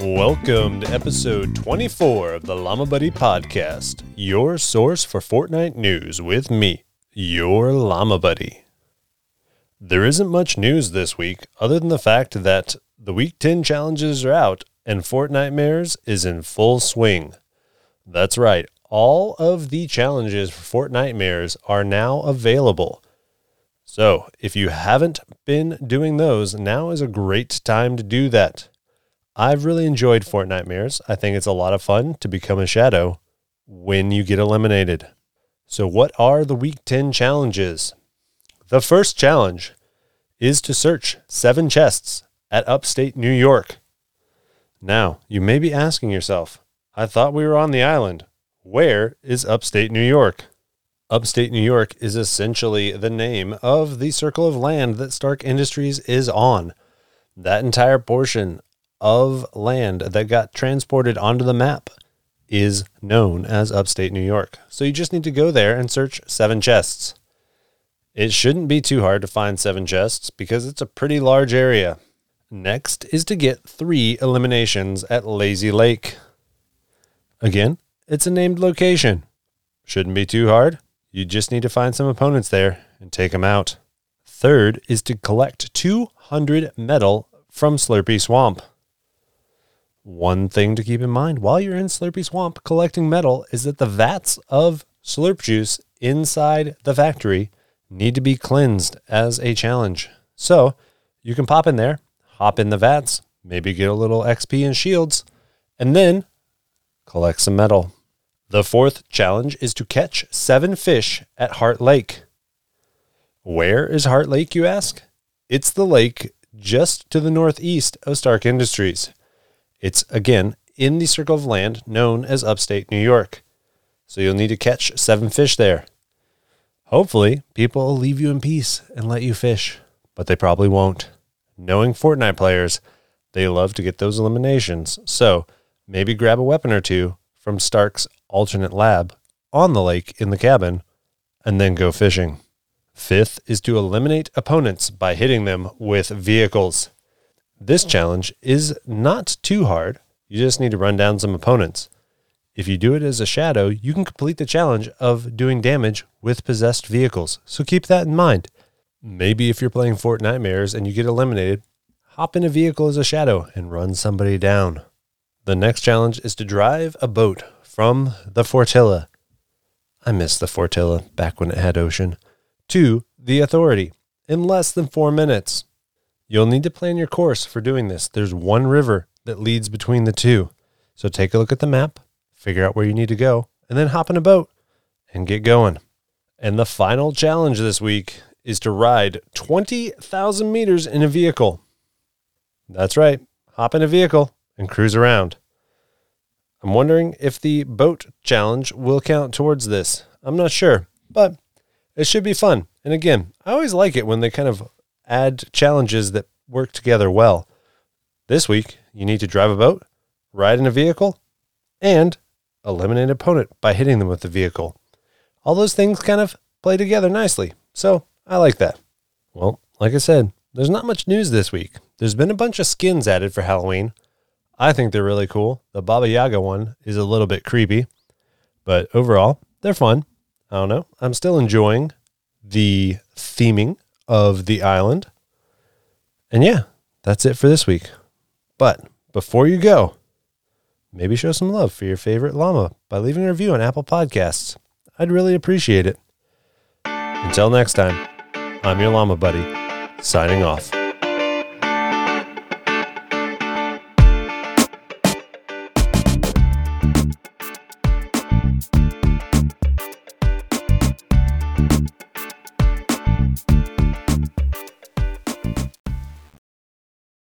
Welcome to episode 24 of the Llama Buddy Podcast, your source for Fortnite news with me, your Llama Buddy. There isn't much news this week other than the fact that the Week 10 challenges are out and Fortnitemares is in full swing. That's right, all of the challenges for Fortnitemares are now available. So if you haven't been doing those, now is a great time to do that. I've really enjoyed Fortnitemares. I think it's a lot of fun to become a shadow when you get eliminated. So, what are the week 10 challenges? The first challenge is to search seven chests at upstate New York. Now, you may be asking yourself, I thought we were on the island. Where is upstate New York? Upstate New York is essentially the name of the circle of land that Stark Industries is on. That entire portion of land that got transported onto the map is known as upstate New York. So you just need to go there and search seven chests. It shouldn't be too hard to find seven chests because it's a pretty large area. Next is to get three eliminations at Lazy Lake. Again, it's a named location. Shouldn't be too hard. You just need to find some opponents there and take them out. Third is to collect 200 metal from Slurpy Swamp. One thing to keep in mind while you're in Slurpy Swamp collecting metal is that the vats of slurp juice inside the factory need to be cleansed as a challenge. So you can pop in there, hop in the vats, maybe get a little XP and shields, and then collect some metal. The fourth challenge is to catch seven fish at Heart Lake. Where is Heart Lake, you ask? It's the lake just to the northeast of Stark Industries. It's again in the circle of land known as upstate New York. So you'll need to catch seven fish there. Hopefully, people will leave you in peace and let you fish, but they probably won't. Knowing Fortnite players, they love to get those eliminations. So maybe grab a weapon or two from Stark's alternate lab on the lake in the cabin and then go fishing. Fifth is to eliminate opponents by hitting them with vehicles. This challenge is not too hard. You just need to run down some opponents. If you do it as a shadow, you can complete the challenge of doing damage with possessed vehicles. So keep that in mind. Maybe if you're playing Fortnitemares and you get eliminated, hop in a vehicle as a shadow and run somebody down. The next challenge is to drive a boat from the Fortilla. I miss the Fortilla back when it had ocean. To the Authority in less than four minutes. You'll need to plan your course for doing this. There's one river that leads between the two. So take a look at the map, figure out where you need to go, and then hop in a boat and get going. And the final challenge this week is to ride 20,000 meters in a vehicle. That's right, hop in a vehicle and cruise around. I'm wondering if the boat challenge will count towards this. I'm not sure, but it should be fun. And again, I always like it when they kind of add challenges that work together well. This week, you need to drive a boat, ride in a vehicle, and eliminate an opponent by hitting them with the vehicle. All those things kind of play together nicely. So I like that. Well, like I said, there's not much news this week. There's been a bunch of skins added for Halloween. I think they're really cool. The Baba Yaga one is a little bit creepy, but overall, they're fun. I don't know. I'm still enjoying the theming of the island. And yeah, that's it for this week. But before you go, maybe show some love for your favorite llama by leaving a review on Apple Podcasts. I'd really appreciate it. Until next time, I'm your llama buddy, signing off.